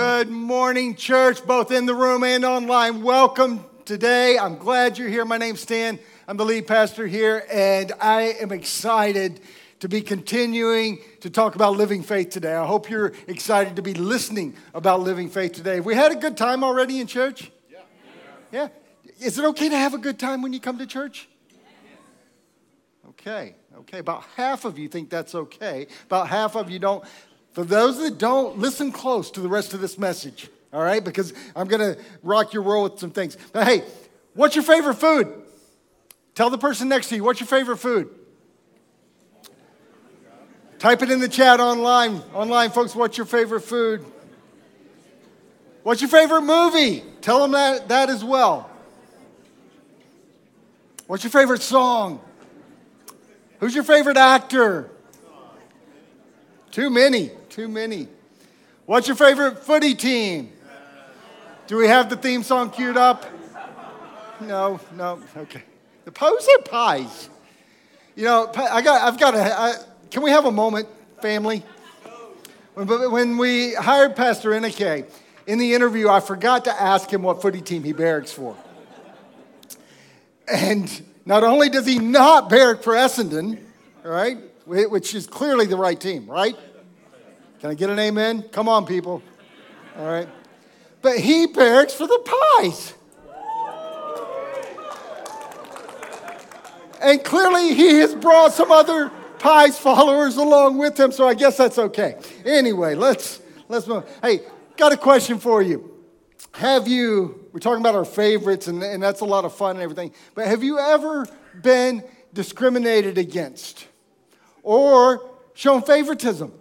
Good morning, church, both in the room and online. Welcome today. I'm glad you're here. My name's Stan. I'm the lead pastor here, and I am excited to be continuing to talk about living faith today. I hope you're excited to be listening about living faith today. Have we had a good time already in church? Yeah. Yeah. Is it okay to have a good time when you come to church? Okay. Okay. About half of you think that's okay. About half of you don't. For those that don't, listen close to the rest of this message, all right? Because I'm going to rock your world with some things. But hey, what's your favorite food? Tell the person next to you, what's your favorite food? Type it in the chat online. Online, folks, what's your favorite food? What's your favorite movie? Tell them that, that as well. What's your favorite song? Who's your favorite actor? Too many, too many. What's your favorite footy team? Do we have the theme song queued up? No, no, okay. The Poser Pies. You know, I got, I've got a, I, can we have a moment, family? When we hired Pastor Enike, in the interview, I forgot to ask him what footy team he barracks for. And not only does he not barrack for Essendon, right, which is clearly the right team, right? Can I get an amen? Come on, people. All right. But he barracks for the pies. And clearly he has brought some other pies followers along with him, so I guess that's okay. Anyway, let's let's move. Hey, got a question for you. Have you, we're talking about our favorites, and, and that's a lot of fun and everything, but have you ever been discriminated against or shown favoritism?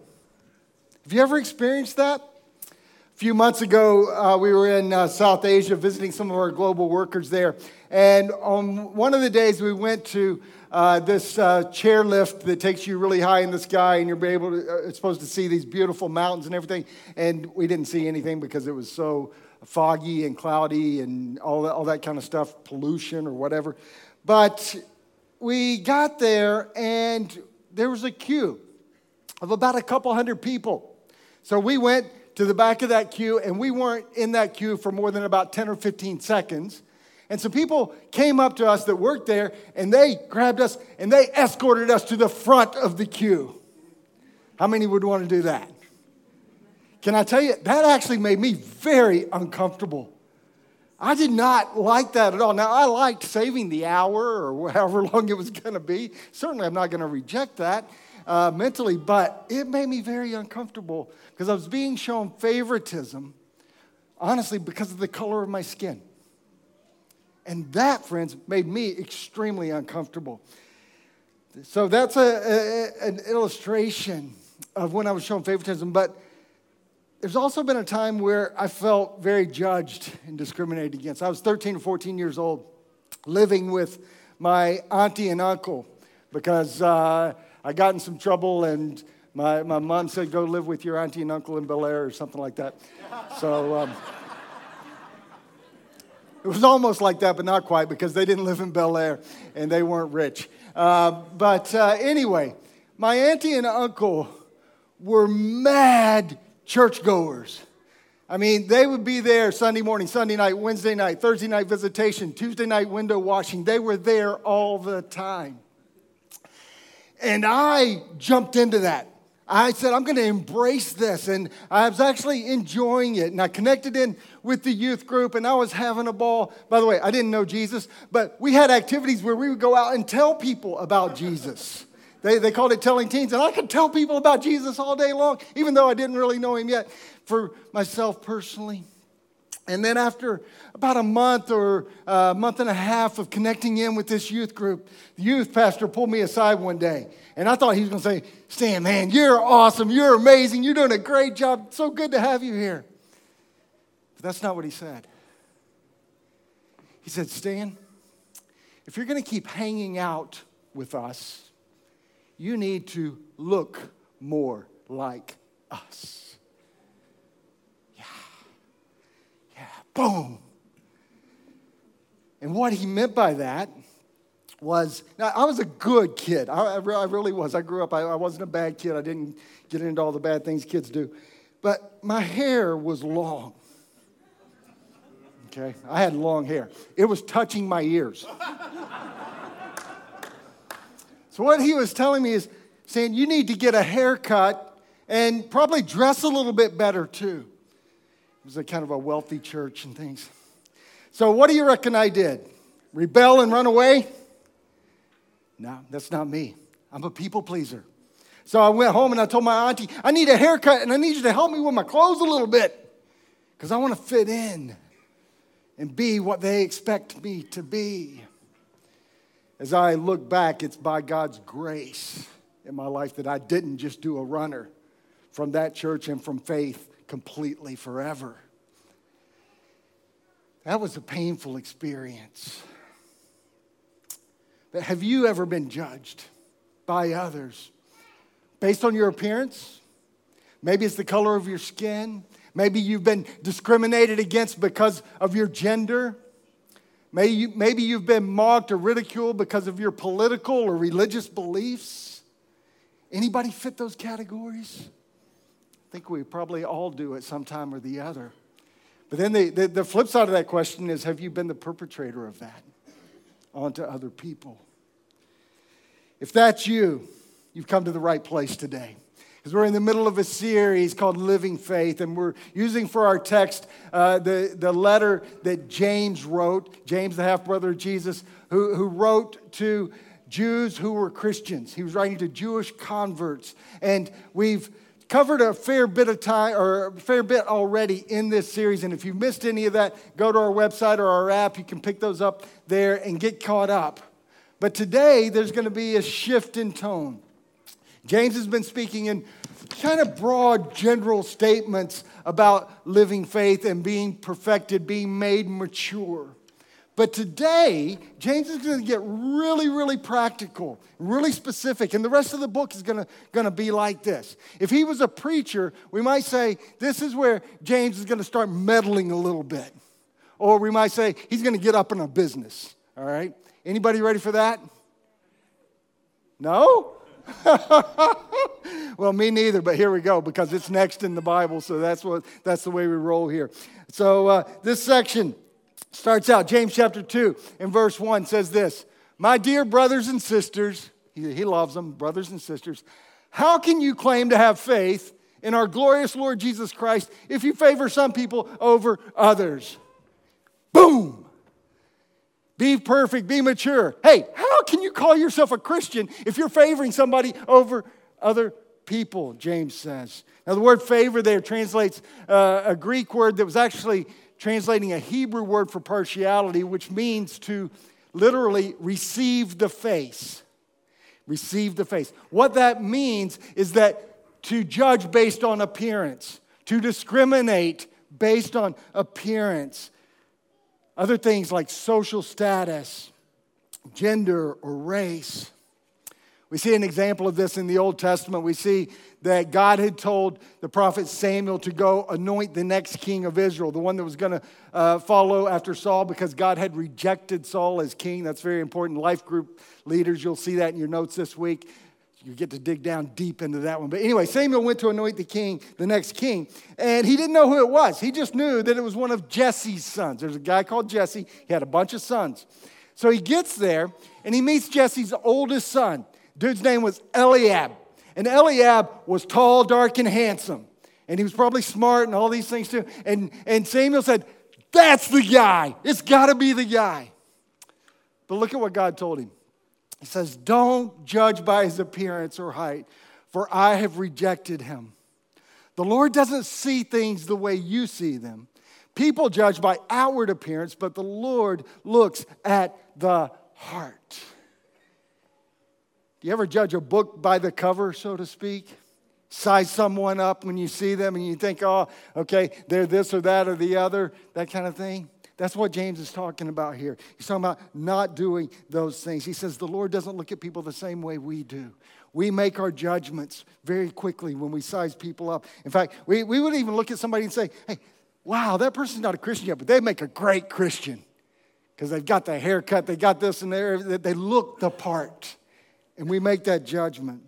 Have you ever experienced that? A few months ago, uh, we were in uh, South Asia visiting some of our global workers there. And on one of the days, we went to uh, this uh, chair lift that takes you really high in the sky, and you're able to, uh, supposed to see these beautiful mountains and everything. And we didn't see anything because it was so foggy and cloudy and all that, all that kind of stuff, pollution or whatever. But we got there, and there was a queue of about a couple hundred people so we went to the back of that queue, and we weren't in that queue for more than about 10 or 15 seconds. And some people came up to us that worked there, and they grabbed us and they escorted us to the front of the queue. How many would want to do that? Can I tell you, that actually made me very uncomfortable. I did not like that at all. Now, I liked saving the hour or however long it was going to be. Certainly, I'm not going to reject that uh, mentally, but it made me very uncomfortable because I was being shown favoritism, honestly, because of the color of my skin. And that, friends, made me extremely uncomfortable. So that's a, a, an illustration of when I was shown favoritism. But there's also been a time where I felt very judged and discriminated against. I was 13 or 14 years old, living with my auntie and uncle because uh, I got in some trouble, and my, my mom said, Go live with your auntie and uncle in Bel Air or something like that. So um, it was almost like that, but not quite because they didn't live in Bel Air and they weren't rich. Uh, but uh, anyway, my auntie and uncle were mad churchgoers. I mean, they would be there Sunday morning, Sunday night, Wednesday night, Thursday night visitation, Tuesday night window washing. They were there all the time. And I jumped into that. I said, I'm going to embrace this. And I was actually enjoying it. And I connected in with the youth group and I was having a ball. By the way, I didn't know Jesus, but we had activities where we would go out and tell people about Jesus. They, they called it telling teens. And I could tell people about Jesus all day long, even though I didn't really know him yet for myself personally. And then after about a month or a month and a half of connecting in with this youth group, the youth pastor pulled me aside one day. And I thought he was going to say, Stan, man, you're awesome. You're amazing. You're doing a great job. So good to have you here. But that's not what he said. He said, Stan, if you're going to keep hanging out with us, you need to look more like us. Boom. And what he meant by that was now I was a good kid. I, I, really was. I grew up, I, I, wasn't a bad kid. I didn't get into all the bad things kids do. but my hair was long. Okay, I had long hair. It was touching my ears. so, what he was telling me is saying, you need to get a haircut and probably dress a little bit better too. Was a kind of a wealthy church and things. So, what do you reckon I did? Rebel and run away? No, that's not me. I'm a people pleaser. So I went home and I told my auntie, I need a haircut and I need you to help me with my clothes a little bit because I want to fit in and be what they expect me to be. As I look back, it's by God's grace in my life that I didn't just do a runner from that church and from faith completely forever. That was a painful experience. But have you ever been judged by others based on your appearance? Maybe it's the color of your skin. Maybe you've been discriminated against because of your gender. Maybe, you, maybe you've been mocked or ridiculed because of your political or religious beliefs. Anybody fit those categories? Think we probably all do at some time or the other. But then the, the, the flip side of that question is have you been the perpetrator of that onto other people? If that's you, you've come to the right place today. Because we're in the middle of a series called Living Faith, and we're using for our text uh, the, the letter that James wrote, James, the half brother of Jesus, who, who wrote to Jews who were Christians. He was writing to Jewish converts. And we've covered a fair bit of time or a fair bit already in this series. And if you missed any of that, go to our website or our app. You can pick those up there and get caught up. But today, there's going to be a shift in tone. James has been speaking in kind of broad, general statements about living faith and being perfected, being made mature. But today, James is going to get really, really practical, really specific. And the rest of the book is going to, going to be like this. If he was a preacher, we might say this is where James is going to start meddling a little bit. Or we might say he's going to get up in a business. All right? Anybody ready for that? No? well, me neither, but here we go because it's next in the Bible, so that's what that's the way we roll here. So uh, this section starts out James chapter two and verse one says this: "My dear brothers and sisters, he, he loves them, brothers and sisters. How can you claim to have faith in our glorious Lord Jesus Christ if you favor some people over others?" Boom. Be perfect, be mature. Hey, how can you call yourself a Christian if you're favoring somebody over other people? James says. Now, the word favor there translates uh, a Greek word that was actually translating a Hebrew word for partiality, which means to literally receive the face. Receive the face. What that means is that to judge based on appearance, to discriminate based on appearance. Other things like social status, gender, or race. We see an example of this in the Old Testament. We see that God had told the prophet Samuel to go anoint the next king of Israel, the one that was going to uh, follow after Saul because God had rejected Saul as king. That's very important. Life group leaders, you'll see that in your notes this week. You get to dig down deep into that one. But anyway, Samuel went to anoint the king, the next king, and he didn't know who it was. He just knew that it was one of Jesse's sons. There's a guy called Jesse, he had a bunch of sons. So he gets there and he meets Jesse's oldest son. Dude's name was Eliab. And Eliab was tall, dark, and handsome. And he was probably smart and all these things too. And, and Samuel said, That's the guy. It's got to be the guy. But look at what God told him. He says, Don't judge by his appearance or height, for I have rejected him. The Lord doesn't see things the way you see them. People judge by outward appearance, but the Lord looks at the heart. You ever judge a book by the cover, so to speak? Size someone up when you see them and you think, oh, okay, they're this or that or the other, that kind of thing? That's what James is talking about here. He's talking about not doing those things. He says the Lord doesn't look at people the same way we do. We make our judgments very quickly when we size people up. In fact, we, we would even look at somebody and say, hey, wow, that person's not a Christian yet, but they make a great Christian because they've got the haircut, they got this and there, they look the part. And we make that judgment.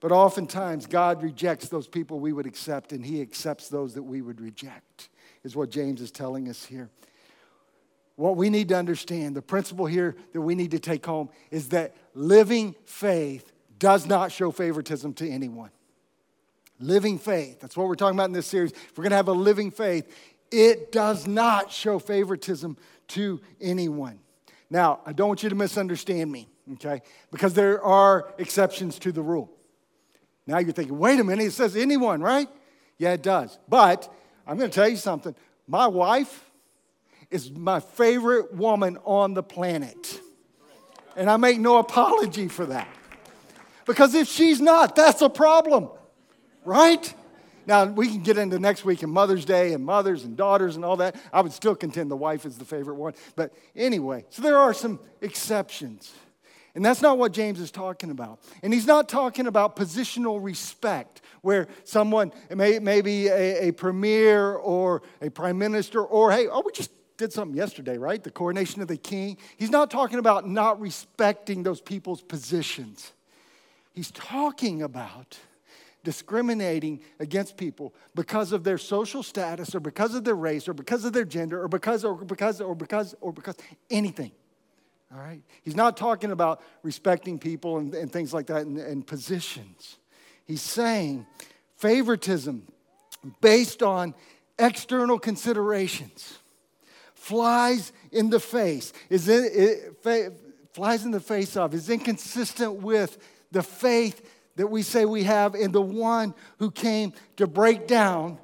But oftentimes, God rejects those people we would accept, and He accepts those that we would reject, is what James is telling us here. What we need to understand, the principle here that we need to take home, is that living faith does not show favoritism to anyone. Living faith, that's what we're talking about in this series. If we're going to have a living faith, it does not show favoritism to anyone. Now, I don't want you to misunderstand me, okay? Because there are exceptions to the rule. Now you're thinking, wait a minute, it says anyone, right? Yeah, it does. But I'm going to tell you something. My wife is my favorite woman on the planet. And I make no apology for that. Because if she's not, that's a problem, right? Now, we can get into next week and Mother's Day and mothers and daughters and all that. I would still contend the wife is the favorite one. But anyway, so there are some exceptions. And that's not what James is talking about. And he's not talking about positional respect, where someone, may, maybe a, a premier or a prime minister, or hey, oh, we just did something yesterday, right? The coronation of the king. He's not talking about not respecting those people's positions. He's talking about discriminating against people because of their social status or because of their race or because of their gender or because or because or because or because anything. All right? He's not talking about respecting people and, and things like that and, and positions. He's saying favoritism based on external considerations flies in the face, is it, flies in the face of, is inconsistent with the faith that we say we have in the one who came to break down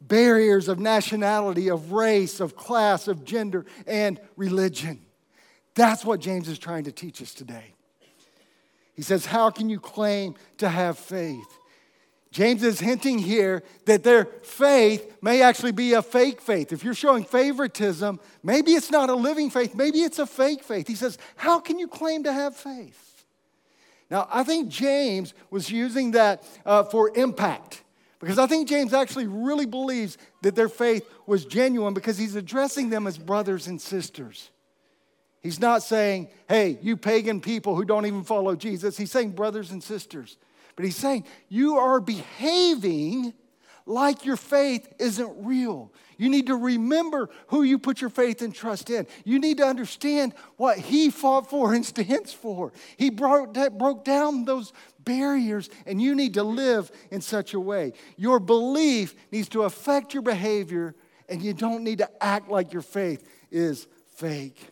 barriers of nationality, of race, of class, of gender, and religion. That's what James is trying to teach us today. He says, How can you claim to have faith? James is hinting here that their faith may actually be a fake faith. If you're showing favoritism, maybe it's not a living faith, maybe it's a fake faith. He says, How can you claim to have faith? Now, I think James was using that uh, for impact because I think James actually really believes that their faith was genuine because he's addressing them as brothers and sisters. He's not saying, hey, you pagan people who don't even follow Jesus. He's saying, brothers and sisters. But he's saying, you are behaving like your faith isn't real. You need to remember who you put your faith and trust in. You need to understand what he fought for and stands for. He broke, broke down those barriers, and you need to live in such a way. Your belief needs to affect your behavior, and you don't need to act like your faith is fake.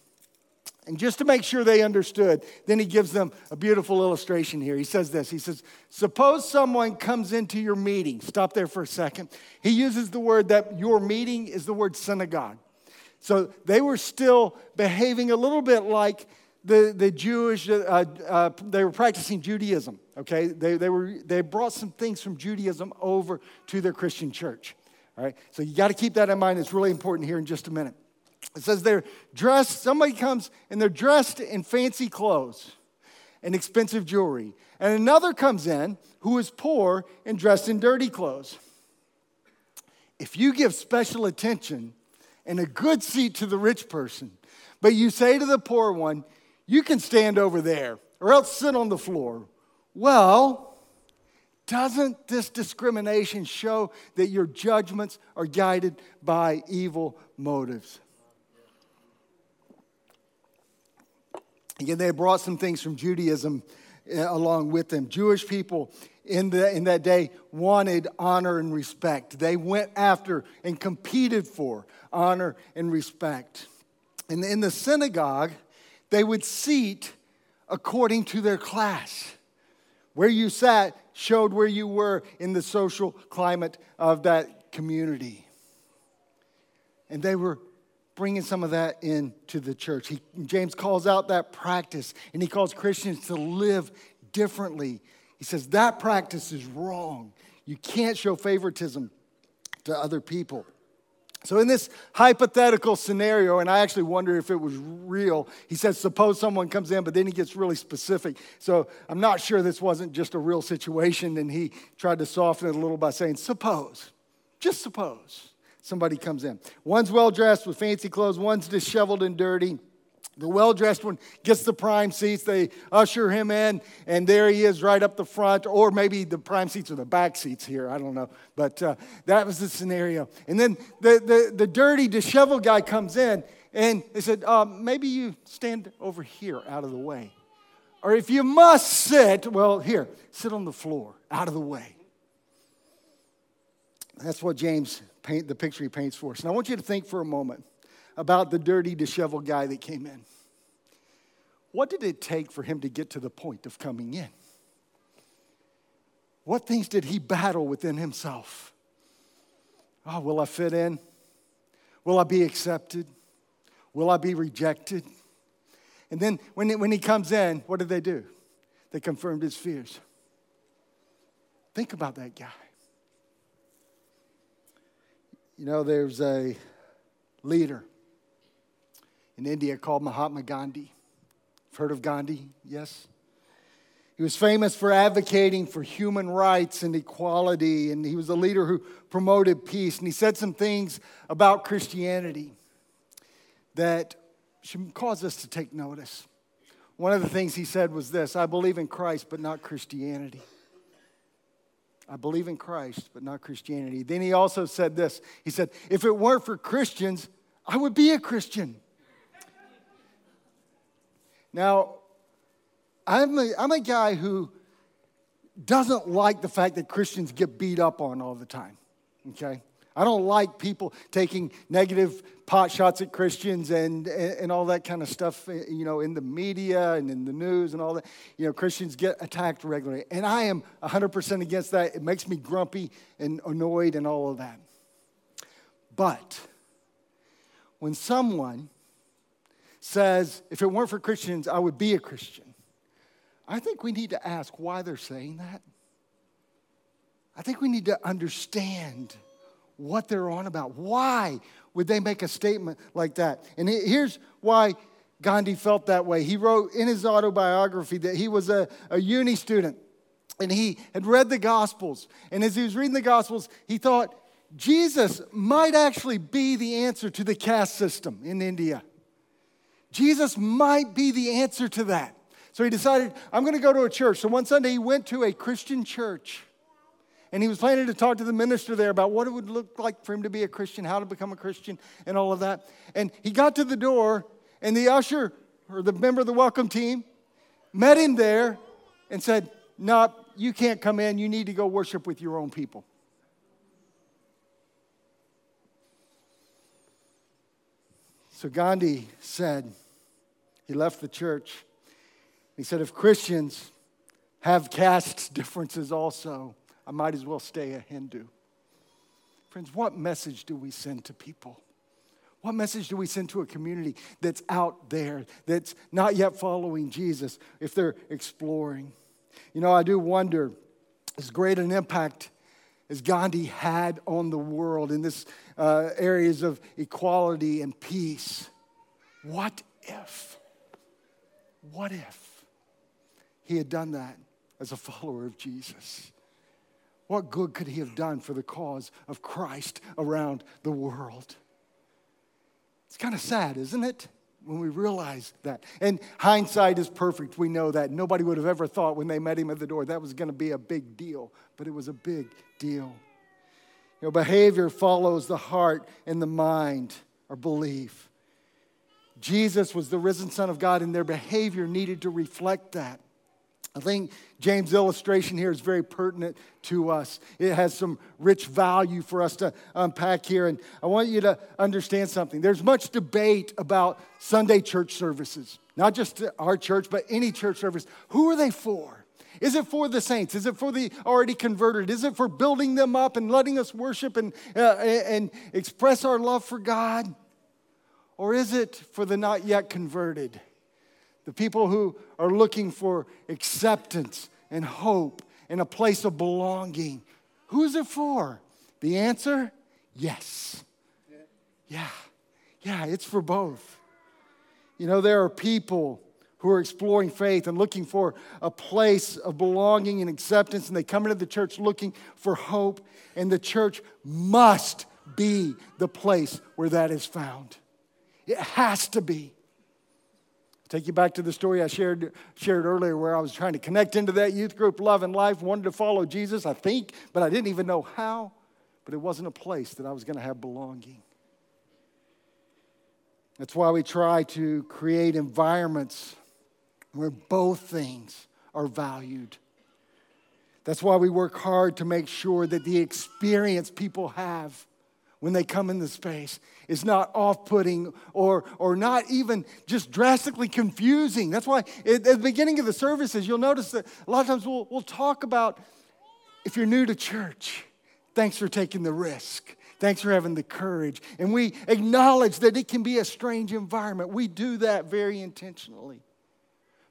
And just to make sure they understood, then he gives them a beautiful illustration here. He says this He says, Suppose someone comes into your meeting. Stop there for a second. He uses the word that your meeting is the word synagogue. So they were still behaving a little bit like the, the Jewish, uh, uh, they were practicing Judaism, okay? They, they, were, they brought some things from Judaism over to their Christian church, all right? So you got to keep that in mind. It's really important here in just a minute. It says they're dressed, somebody comes and they're dressed in fancy clothes and expensive jewelry. And another comes in who is poor and dressed in dirty clothes. If you give special attention and a good seat to the rich person, but you say to the poor one, you can stand over there or else sit on the floor. Well, doesn't this discrimination show that your judgments are guided by evil motives? Again, they brought some things from Judaism uh, along with them. Jewish people in, the, in that day wanted honor and respect. They went after and competed for honor and respect. And in the synagogue, they would seat according to their class. Where you sat showed where you were in the social climate of that community. And they were bringing some of that into the church. He, James calls out that practice and he calls Christians to live differently. He says that practice is wrong. You can't show favoritism to other people. So, in this hypothetical scenario, and I actually wonder if it was real, he says, Suppose someone comes in, but then he gets really specific. So, I'm not sure this wasn't just a real situation, and he tried to soften it a little by saying, Suppose, just suppose somebody comes in. One's well dressed with fancy clothes, one's disheveled and dirty. The well dressed one gets the prime seats. They usher him in, and there he is right up the front, or maybe the prime seats are the back seats here. I don't know. But uh, that was the scenario. And then the, the, the dirty, disheveled guy comes in, and they said, uh, Maybe you stand over here out of the way. Or if you must sit, well, here, sit on the floor, out of the way. That's what James paint the picture he paints for us. And I want you to think for a moment about the dirty, disheveled guy that came in. What did it take for him to get to the point of coming in? What things did he battle within himself? Oh, will I fit in? Will I be accepted? Will I be rejected? And then when, when he comes in, what did they do? They confirmed his fears. Think about that guy. You know, there's a leader in India called Mahatma Gandhi. You've heard of Gandhi? Yes? He was famous for advocating for human rights and equality, and he was a leader who promoted peace. And he said some things about Christianity that should cause us to take notice. One of the things he said was this I believe in Christ, but not Christianity. I believe in Christ, but not Christianity. Then he also said this He said, If it weren't for Christians, I would be a Christian. Now, I'm a, I'm a guy who doesn't like the fact that Christians get beat up on all the time, okay? I don't like people taking negative pot shots at Christians and, and, all that kind of stuff, eh, you know, in the media and in the news and all that. You know, Christians get attacked regularly. And I am 100% against that. It makes me grumpy and annoyed and all of that. But when someone says, if it weren't for Christians, I would be a Christian, I think we need to ask why they're saying that. I think we need to understand what they're on about. Why would they make a statement like that? And here's why Gandhi felt that way. He wrote in his autobiography that he was a, a uni student and he had read the Gospels. And as he was reading the Gospels, he thought Jesus might actually be the answer to the caste system in India. Jesus might be the answer to that. So he decided, I'm going to go to a church. So one Sunday he went to a Christian church and he was planning to talk to the minister there about what it would look like for him to be a Christian, how to become a Christian, and all of that. And he got to the door, and the usher or the member of the welcome team met him there and said, No, you can't come in. You need to go worship with your own people. So Gandhi said, he left the church. He said, if Christians have caste differences also, I might as well stay a Hindu. Friends, what message do we send to people? What message do we send to a community that's out there, that's not yet following Jesus, if they're exploring? You know, I do wonder as great an impact as Gandhi had on the world in this uh, areas of equality and peace. What if? What if he had done that as a follower of Jesus? What good could he have done for the cause of Christ around the world? It's kind of sad, isn't it? When we realize that. And hindsight is perfect. We know that. Nobody would have ever thought when they met him at the door that was going to be a big deal, but it was a big deal. You know, behavior follows the heart and the mind or belief. Jesus was the risen Son of God, and their behavior needed to reflect that. I think James' illustration here is very pertinent to us. It has some rich value for us to unpack here. And I want you to understand something. There's much debate about Sunday church services, not just our church, but any church service. Who are they for? Is it for the saints? Is it for the already converted? Is it for building them up and letting us worship and, uh, and express our love for God? Or is it for the not yet converted? The people who are looking for acceptance and hope and a place of belonging. Who's it for? The answer yes. Yeah, yeah, it's for both. You know, there are people who are exploring faith and looking for a place of belonging and acceptance, and they come into the church looking for hope, and the church must be the place where that is found. It has to be. Take you back to the story I shared, shared earlier where I was trying to connect into that youth group, Love and Life, wanted to follow Jesus, I think, but I didn't even know how. But it wasn't a place that I was going to have belonging. That's why we try to create environments where both things are valued. That's why we work hard to make sure that the experience people have when they come in the space is not off putting or, or not even just drastically confusing. That's why at the beginning of the services, you'll notice that a lot of times we'll, we'll talk about if you're new to church, thanks for taking the risk. Thanks for having the courage. And we acknowledge that it can be a strange environment. We do that very intentionally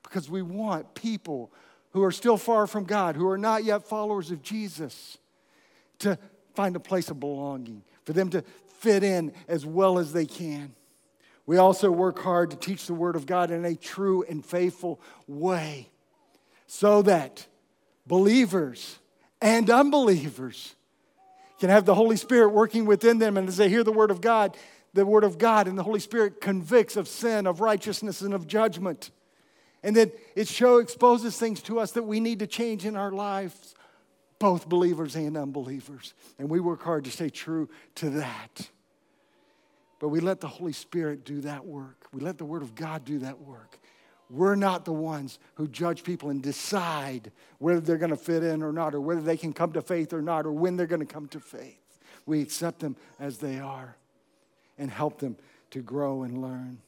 because we want people who are still far from God, who are not yet followers of Jesus, to find a place of belonging, for them to fit in as well as they can. We also work hard to teach the Word of God in a true and faithful way so that believers and unbelievers can have the Holy Spirit working within them. And as they hear the Word of God, the Word of God and the Holy Spirit convicts of sin, of righteousness, and of judgment. And that it show exposes things to us that we need to change in our lives both believers and unbelievers. And we work hard to stay true to that. But we let the Holy Spirit do that work. We let the Word of God do that work. We're not the ones who judge people and decide whether they're going to fit in or not, or whether they can come to faith or not, or when they're going to come to faith. We accept them as they are and help them to grow and learn.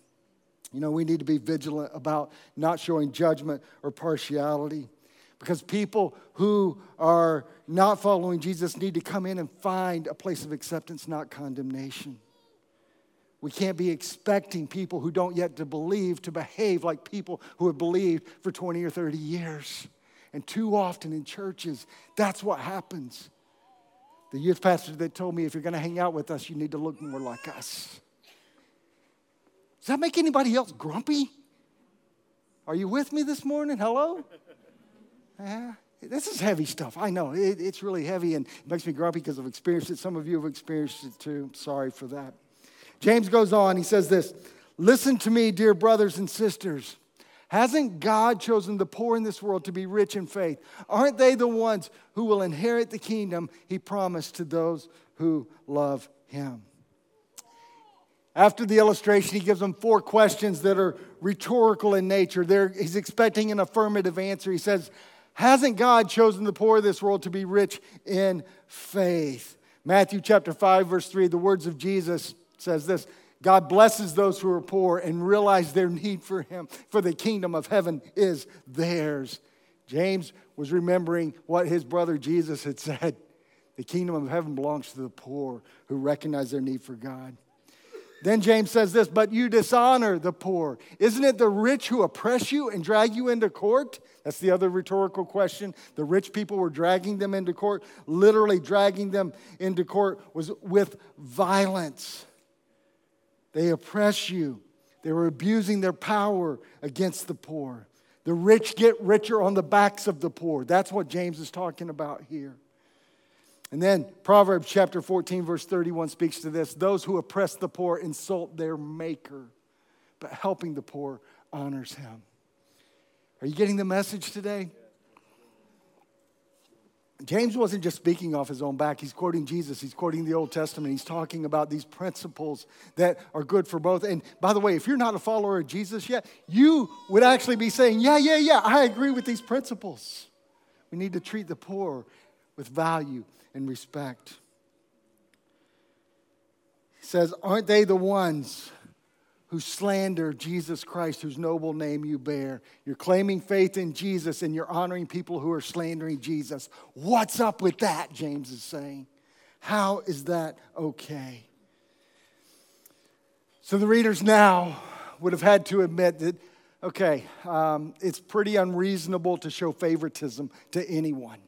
You know, we need to be vigilant about not showing judgment or partiality. Because people who are not following Jesus need to come in and find a place of acceptance, not condemnation. We can't be expecting people who don't yet to believe to behave like people who have believed for 20 or 30 years. And too often in churches, that's what happens. The youth pastor that told me if you're going to hang out with us, you need to look more like us. Does that make anybody else grumpy? Are you with me this morning? Hello? Yeah, this is heavy stuff. I know. It, it's really heavy and it makes me grumpy because I've experienced it. Some of you have experienced it too. Sorry for that. James goes on. He says this Listen to me, dear brothers and sisters. Hasn't God chosen the poor in this world to be rich in faith? Aren't they the ones who will inherit the kingdom he promised to those who love him? After the illustration, he gives them four questions that are rhetorical in nature. They're, he's expecting an affirmative answer. He says, Hasn't God chosen the poor of this world to be rich in faith? Matthew chapter 5, verse 3, the words of Jesus says this God blesses those who are poor and realize their need for Him, for the kingdom of heaven is theirs. James was remembering what his brother Jesus had said the kingdom of heaven belongs to the poor who recognize their need for God. Then James says this, but you dishonor the poor. Isn't it the rich who oppress you and drag you into court? That's the other rhetorical question. The rich people were dragging them into court. Literally, dragging them into court was with violence. They oppress you, they were abusing their power against the poor. The rich get richer on the backs of the poor. That's what James is talking about here. And then Proverbs chapter 14, verse 31 speaks to this those who oppress the poor insult their maker, but helping the poor honors him. Are you getting the message today? James wasn't just speaking off his own back. He's quoting Jesus. He's quoting the Old Testament. He's talking about these principles that are good for both. And by the way, if you're not a follower of Jesus yet, you would actually be saying, Yeah, yeah, yeah, I agree with these principles. We need to treat the poor with value and respect. He says, Aren't they the ones who slander Jesus Christ, whose noble name you bear? You're claiming faith in Jesus and you're honoring people who are slandering Jesus. What's up with that? James is saying. How is that okay? So the readers now would have had to admit that, okay, um, it's pretty unreasonable to show favoritism to anyone.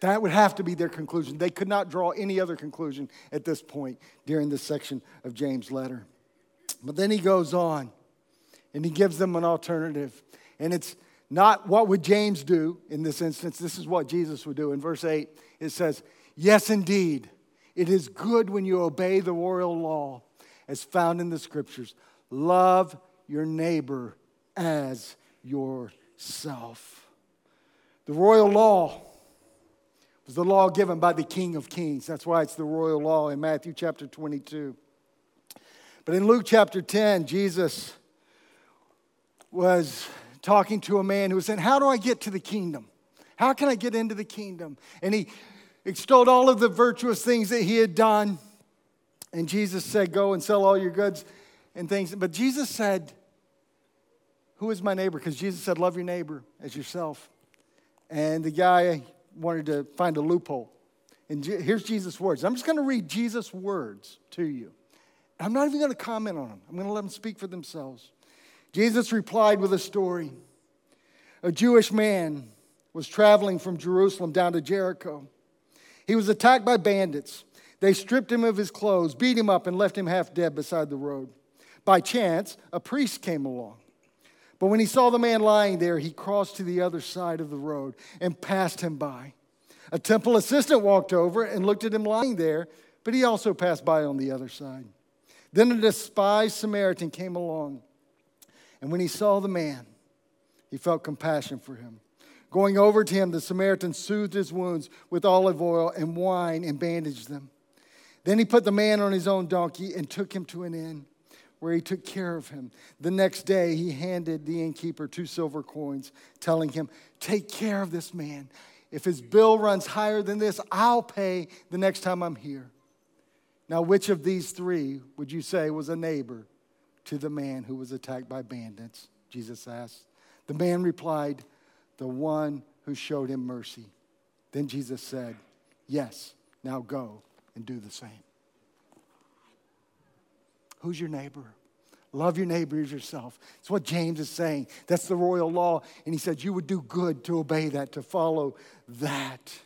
That would have to be their conclusion. They could not draw any other conclusion at this point during this section of James' letter. But then he goes on and he gives them an alternative. And it's not what would James do in this instance. This is what Jesus would do. In verse 8, it says, Yes, indeed, it is good when you obey the royal law as found in the scriptures. Love your neighbor as yourself. The royal law was the law given by the King of Kings. That's why it's the royal law in Matthew chapter 22. But in Luke chapter 10, Jesus was talking to a man who was saying, How do I get to the kingdom? How can I get into the kingdom? And he extolled all of the virtuous things that he had done. And Jesus said, Go and sell all your goods and things. But Jesus said, Who is my neighbor? Because Jesus said, Love your neighbor as yourself. And the guy wanted to find a loophole. And here's Jesus' words. I'm just going to read Jesus' words to you. I'm not even going to comment on them, I'm going to let them speak for themselves. Jesus replied with a story. A Jewish man was traveling from Jerusalem down to Jericho. He was attacked by bandits. They stripped him of his clothes, beat him up, and left him half dead beside the road. By chance, a priest came along. But when he saw the man lying there, he crossed to the other side of the road and passed him by. A temple assistant walked over and looked at him lying there, but he also passed by on the other side. Then a despised Samaritan came along. And when he saw the man, he felt compassion for him. Going over to him, the Samaritan soothed his wounds with olive oil and wine and bandaged them. Then he put the man on his own donkey and took him to an inn where he took care of him. The next day, he handed the innkeeper two silver coins, telling him, Take care of this man. If his bill runs higher than this, I'll pay the next time I'm here. Now, which of these three would you say was a neighbor to the man who was attacked by bandits? Jesus asked. The man replied, The one who showed him mercy. Then Jesus said, Yes, now go and do the same. Who's your neighbor? Love your neighbor as yourself. It's what James is saying. That's the royal law. And he said, You would do good to obey that, to follow that.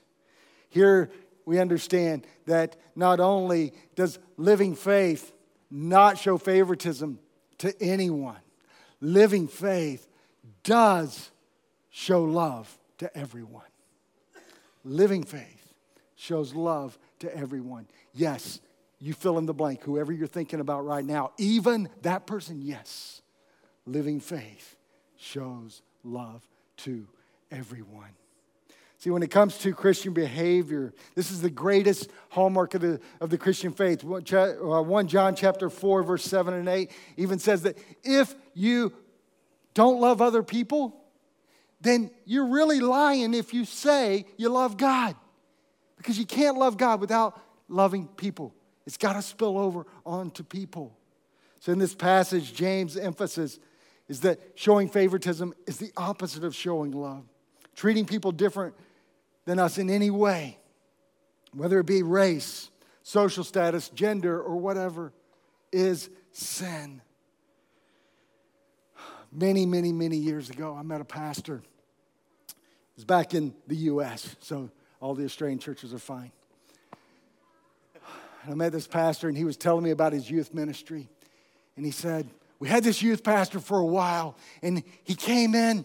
Here, we understand that not only does living faith not show favoritism to anyone, living faith does show love to everyone. Living faith shows love to everyone. Yes, you fill in the blank, whoever you're thinking about right now, even that person, yes. Living faith shows love to everyone. See, when it comes to Christian behavior, this is the greatest hallmark of the, of the Christian faith. 1 uh, John chapter 4, verse 7 and 8 even says that if you don't love other people, then you're really lying if you say you love God. Because you can't love God without loving people. It's got to spill over onto people. So, in this passage, James' emphasis is that showing favoritism is the opposite of showing love. Treating people different than us in any way, whether it be race, social status, gender, or whatever, is sin. Many, many, many years ago, I met a pastor. It was back in the U.S., so all the Australian churches are fine. And I met this pastor, and he was telling me about his youth ministry. And he said, We had this youth pastor for a while, and he came in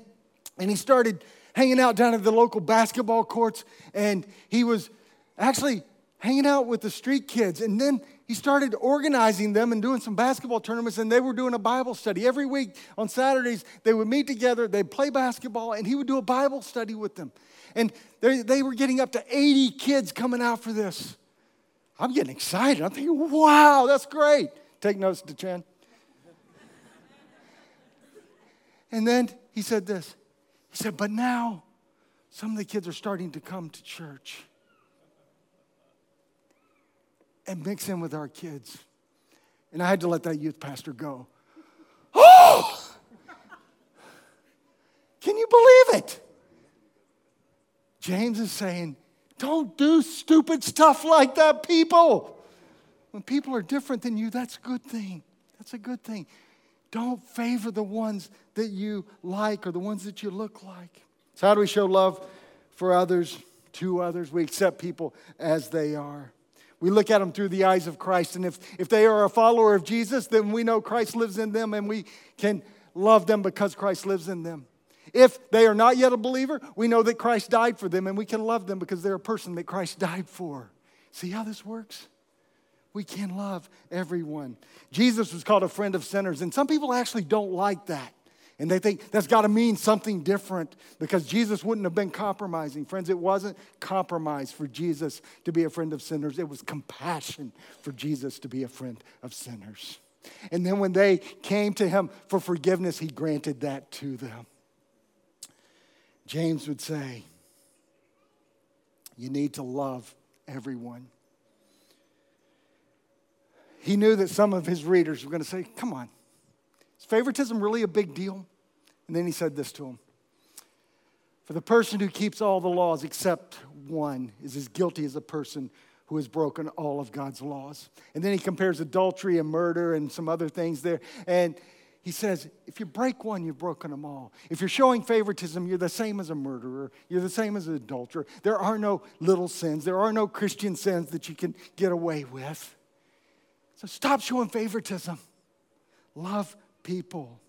and he started hanging out down at the local basketball courts, and he was actually hanging out with the street kids. And then he started organizing them and doing some basketball tournaments, and they were doing a Bible study. Every week on Saturdays, they would meet together, they'd play basketball, and he would do a Bible study with them. And they, they were getting up to 80 kids coming out for this. I'm getting excited. I'm thinking, wow, that's great. Take notes, DeChan. And then he said this he said, But now some of the kids are starting to come to church and mix in with our kids. And I had to let that youth pastor go. Oh! Can you believe it? James is saying, don't do stupid stuff like that, people. When people are different than you, that's a good thing. That's a good thing. Don't favor the ones that you like or the ones that you look like. So, how do we show love for others, to others? We accept people as they are. We look at them through the eyes of Christ. And if, if they are a follower of Jesus, then we know Christ lives in them and we can love them because Christ lives in them. If they are not yet a believer, we know that Christ died for them and we can love them because they're a person that Christ died for. See how this works? We can love everyone. Jesus was called a friend of sinners, and some people actually don't like that. And they think that's got to mean something different because Jesus wouldn't have been compromising. Friends, it wasn't compromise for Jesus to be a friend of sinners, it was compassion for Jesus to be a friend of sinners. And then when they came to him for forgiveness, he granted that to them. James would say, You need to love everyone. He knew that some of his readers were going to say, Come on, is favoritism really a big deal? And then he said this to them For the person who keeps all the laws except one is as guilty as a person who has broken all of God's laws. And then he compares adultery and murder and some other things there. And he says, if you break one, you've broken them all. If you're showing favoritism, you're the same as a murderer. You're the same as an adulterer. There are no little sins. There are no Christian sins that you can get away with. So stop showing favoritism. Love people.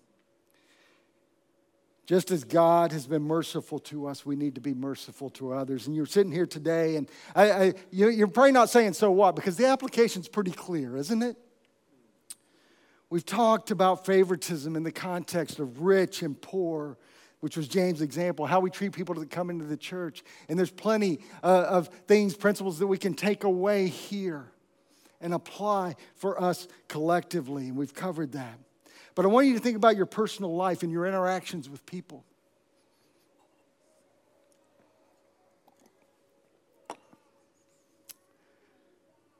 Just as God has been merciful to us, we need to be merciful to others. And you're sitting here today, and I, I, you're probably not saying so what, because the application's pretty clear, isn't it? We've talked about favoritism in the context of rich and poor, which was James' example, how we treat people that come into the church. And there's plenty uh, of things, principles that we can take away here and apply for us collectively. And we've covered that. But I want you to think about your personal life and your interactions with people.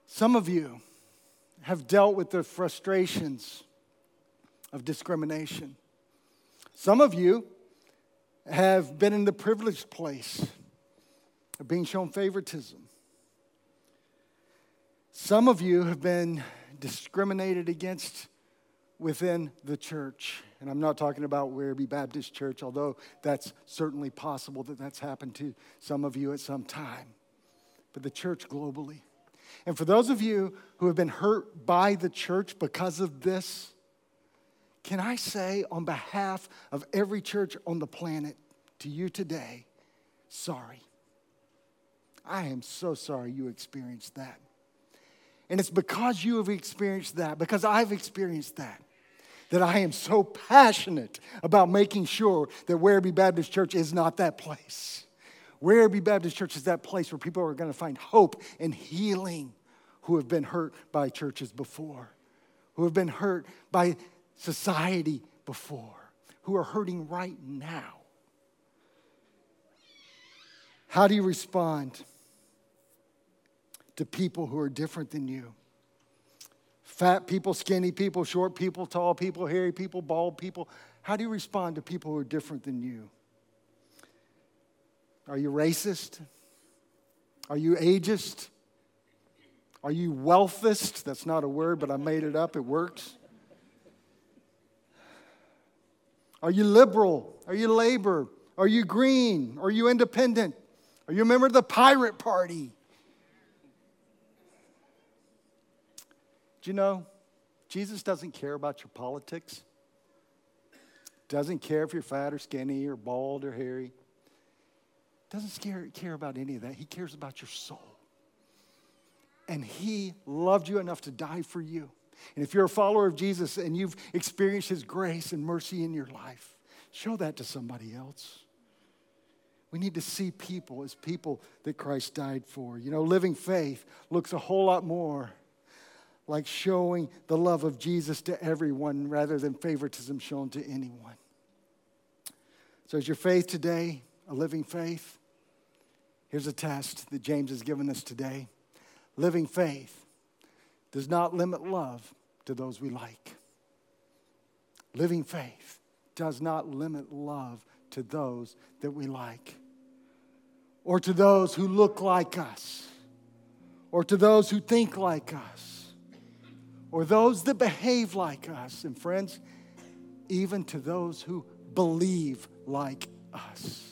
Some of you have dealt with the frustrations of discrimination. Some of you have been in the privileged place of being shown favoritism. Some of you have been discriminated against within the church. And I'm not talking about Werribee Baptist Church, although that's certainly possible that that's happened to some of you at some time, but the church globally. And for those of you who have been hurt by the church because of this, can I say on behalf of every church on the planet to you today, sorry. I am so sorry you experienced that. And it's because you have experienced that, because I've experienced that, that I am so passionate about making sure that Werribee Baptist Church is not that place. Werribee Baptist Church is that place where people are going to find hope and healing who have been hurt by churches before, who have been hurt by society before, who are hurting right now. How do you respond to people who are different than you? Fat people, skinny people, short people, tall people, hairy people, bald people. How do you respond to people who are different than you? Are you racist? Are you ageist? Are you wealthist? That's not a word, but I made it up. It works. Are you liberal? Are you labor? Are you green? Are you independent? Are you a member of the pirate party? Do you know, Jesus doesn't care about your politics. Doesn't care if you're fat or skinny or bald or hairy. Doesn't care, care about any of that. He cares about your soul. And He loved you enough to die for you. And if you're a follower of Jesus and you've experienced His grace and mercy in your life, show that to somebody else. We need to see people as people that Christ died for. You know, living faith looks a whole lot more like showing the love of Jesus to everyone rather than favoritism shown to anyone. So, is your faith today a living faith? Here's a test that James has given us today. Living faith does not limit love to those we like. Living faith does not limit love to those that we like, or to those who look like us, or to those who think like us, or those that behave like us. And friends, even to those who believe like us.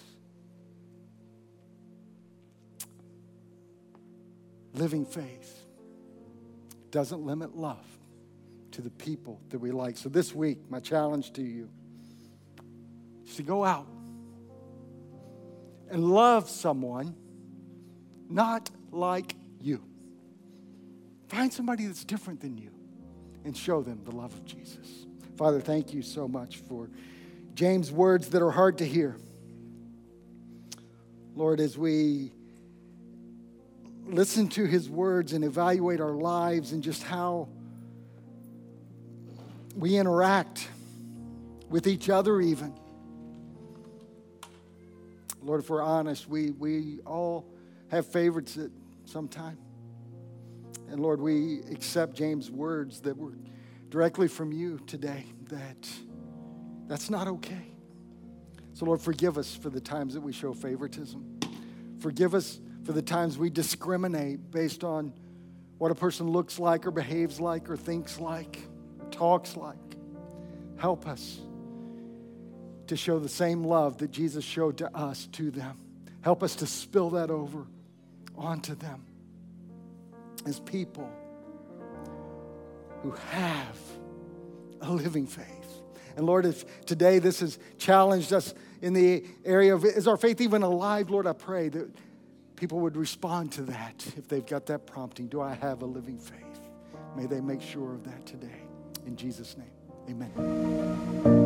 Living faith doesn't limit love to the people that we like. So this week, my challenge to you is to go out and love someone not like you. Find somebody that's different than you and show them the love of Jesus. Father, thank you so much for James' words that are hard to hear. Lord, as we listen to his words and evaluate our lives and just how we interact with each other, even. Lord, if we're honest, we, we all have favorites at some time. And Lord, we accept James' words that were directly from you today that that's not okay. So, Lord, forgive us for the times that we show favoritism. Forgive us for the times we discriminate based on what a person looks like or behaves like or thinks like or talks like. Help us to show the same love that Jesus showed to us to them. Help us to spill that over onto them as people who have a living faith. And Lord, if today this has challenged us in the area of is our faith even alive, Lord, I pray that people would respond to that if they've got that prompting. Do I have a living faith? May they make sure of that today. In Jesus' name, amen.